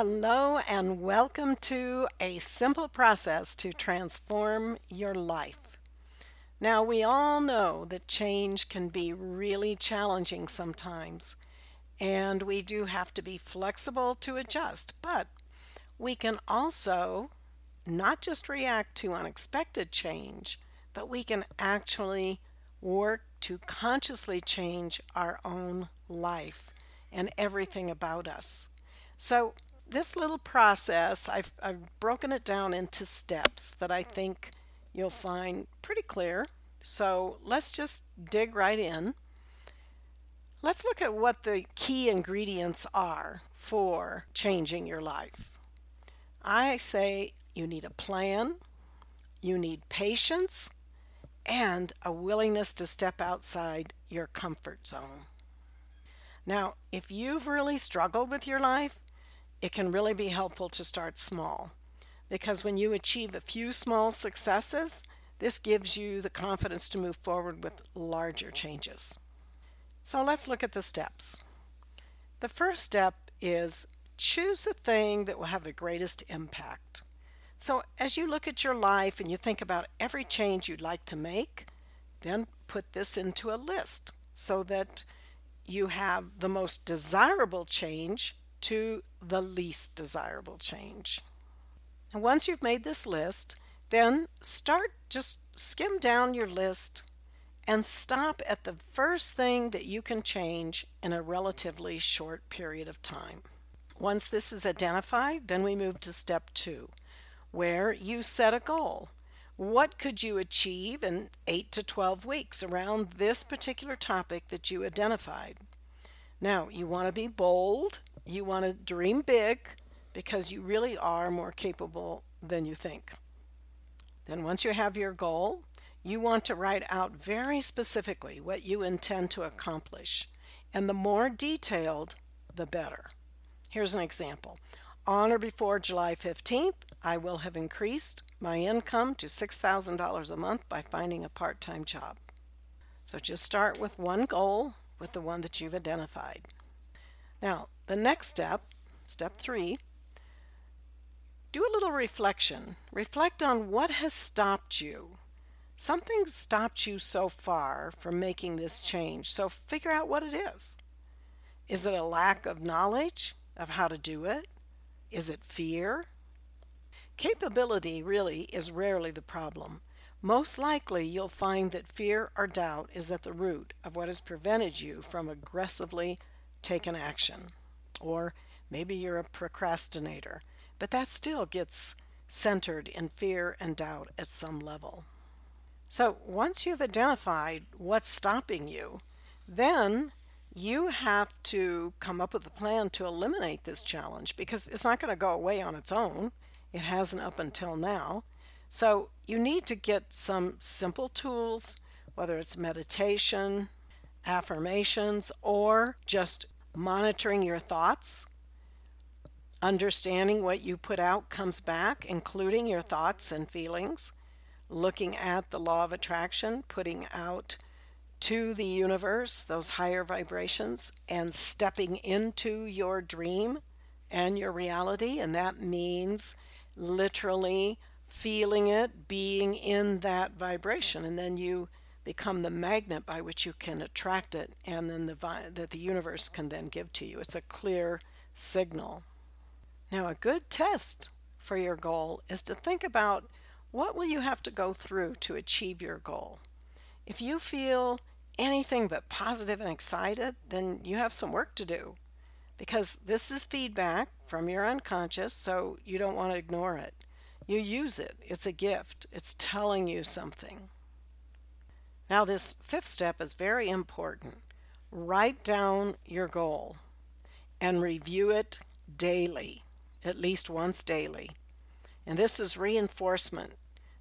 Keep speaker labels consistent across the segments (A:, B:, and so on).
A: Hello, and welcome to a simple process to transform your life. Now, we all know that change can be really challenging sometimes, and we do have to be flexible to adjust, but we can also not just react to unexpected change, but we can actually work to consciously change our own life and everything about us. So, this little process, I've, I've broken it down into steps that I think you'll find pretty clear. So let's just dig right in. Let's look at what the key ingredients are for changing your life. I say you need a plan, you need patience, and a willingness to step outside your comfort zone. Now, if you've really struggled with your life, it can really be helpful to start small because when you achieve a few small successes, this gives you the confidence to move forward with larger changes. So let's look at the steps. The first step is choose a thing that will have the greatest impact. So as you look at your life and you think about every change you'd like to make, then put this into a list so that you have the most desirable change to the least desirable change. And once you've made this list, then start just skim down your list and stop at the first thing that you can change in a relatively short period of time. Once this is identified, then we move to step two, where you set a goal. What could you achieve in 8 to 12 weeks around this particular topic that you identified? Now, you want to be bold you want to dream big because you really are more capable than you think. Then, once you have your goal, you want to write out very specifically what you intend to accomplish. And the more detailed, the better. Here's an example. On or before July 15th, I will have increased my income to $6,000 a month by finding a part time job. So just start with one goal with the one that you've identified. Now, the next step, step three, do a little reflection. Reflect on what has stopped you. Something stopped you so far from making this change, so figure out what it is. Is it a lack of knowledge of how to do it? Is it fear? Capability really is rarely the problem. Most likely, you'll find that fear or doubt is at the root of what has prevented you from aggressively taking action. Or maybe you're a procrastinator, but that still gets centered in fear and doubt at some level. So once you've identified what's stopping you, then you have to come up with a plan to eliminate this challenge because it's not going to go away on its own. It hasn't up until now. So you need to get some simple tools, whether it's meditation, affirmations, or just monitoring your thoughts, understanding what you put out comes back, including your thoughts and feelings, looking at the law of attraction, putting out to the universe those higher vibrations, and stepping into your dream and your reality. And that means literally feeling it, being in that vibration. And then you become the magnet by which you can attract it and then the vi- that the universe can then give to you. It's a clear signal. Now a good test for your goal is to think about what will you have to go through to achieve your goal. If you feel anything but positive and excited, then you have some work to do because this is feedback from your unconscious, so you don't want to ignore it. You use it, it's a gift, it's telling you something. Now, this fifth step is very important. Write down your goal and review it daily, at least once daily. And this is reinforcement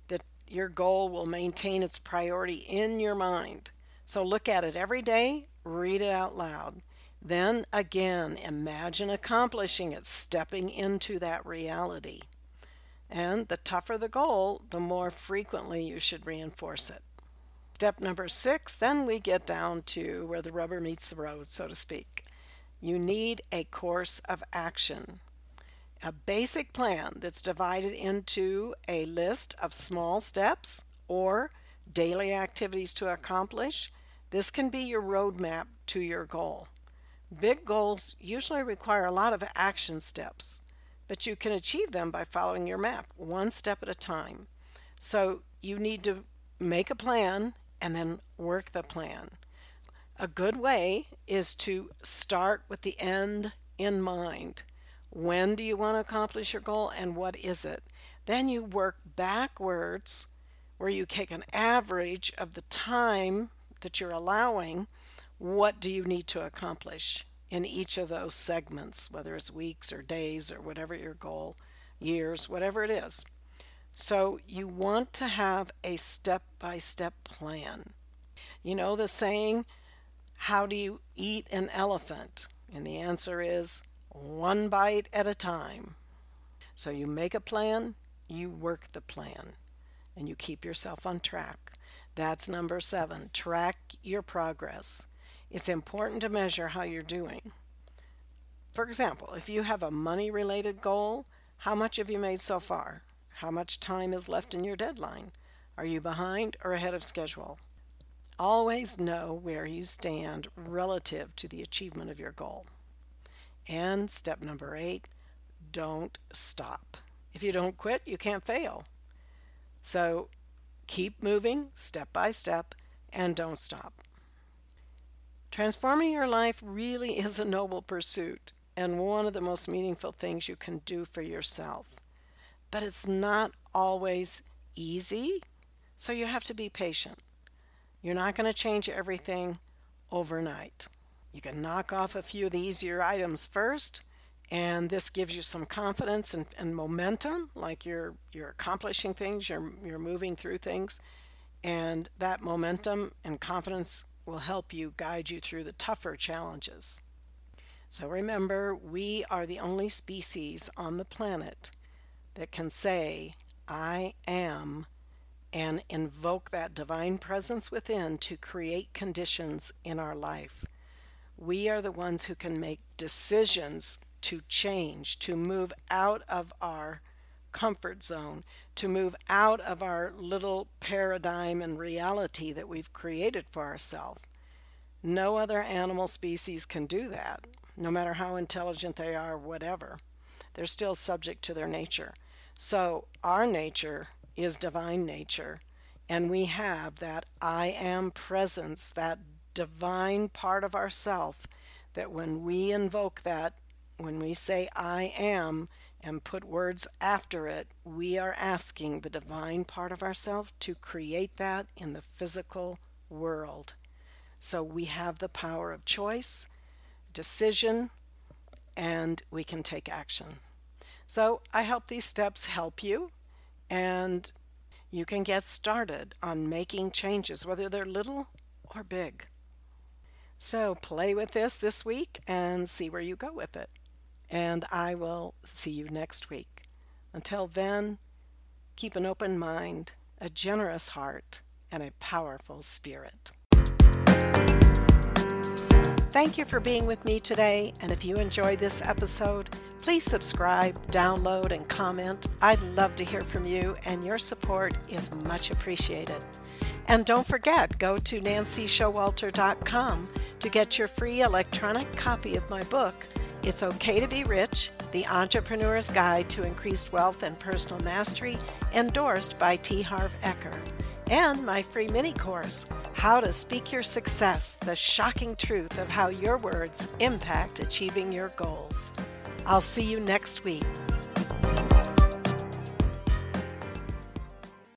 A: that your goal will maintain its priority in your mind. So look at it every day, read it out loud. Then again, imagine accomplishing it, stepping into that reality. And the tougher the goal, the more frequently you should reinforce it. Step number six, then we get down to where the rubber meets the road, so to speak. You need a course of action, a basic plan that's divided into a list of small steps or daily activities to accomplish. This can be your roadmap to your goal. Big goals usually require a lot of action steps, but you can achieve them by following your map one step at a time. So you need to make a plan and then work the plan. A good way is to start with the end in mind. When do you want to accomplish your goal and what is it? Then you work backwards where you take an average of the time that you're allowing. What do you need to accomplish in each of those segments, whether it's weeks or days or whatever your goal, years, whatever it is? So you want to have a step by step plan. You know the saying, how do you eat an elephant? And the answer is one bite at a time. So you make a plan, you work the plan, and you keep yourself on track. That's number seven. Track your progress. It's important to measure how you're doing. For example, if you have a money related goal, how much have you made so far? How much time is left in your deadline? Are you behind or ahead of schedule? Always know where you stand relative to the achievement of your goal. And step number eight, don't stop. If you don't quit, you can't fail. So keep moving step by step and don't stop. Transforming your life really is a noble pursuit and one of the most meaningful things you can do for yourself. But it's not always easy, so you have to be patient. You're not going to change everything overnight. You can knock off a few of the easier items first, and this gives you some confidence and, and momentum, like you're you're accomplishing things, you're you're moving through things, and that momentum and confidence will help you guide you through the tougher challenges. So remember, we are the only species on the planet that can say, I am and invoke that divine presence within to create conditions in our life. We are the ones who can make decisions to change, to move out of our comfort zone, to move out of our little paradigm and reality that we've created for ourselves. No other animal species can do that, no matter how intelligent they are, whatever. They're still subject to their nature. So, our nature is divine nature, and we have that I am presence, that divine part of ourself that when we invoke that, when we say I am and put words after it, we are asking the divine part of ourself to create that in the physical world. So we have the power of choice, decision, and we can take action. So I hope these steps help you and you can get started on making changes, whether they're little or big. So play with this this week and see where you go with it. And I will see you next week. Until then, keep an open mind, a generous heart, and a powerful spirit. Thank you for being with me today. And if you enjoyed this episode, please subscribe, download, and comment. I'd love to hear from you, and your support is much appreciated. And don't forget, go to nancyshowalter.com to get your free electronic copy of my book, It's Okay to Be Rich The Entrepreneur's Guide to Increased Wealth and Personal Mastery, endorsed by T. Harv Eker and my free mini course, How to Speak Your Success The Shocking Truth of How Your Words Impact Achieving Your Goals. I'll see you next week.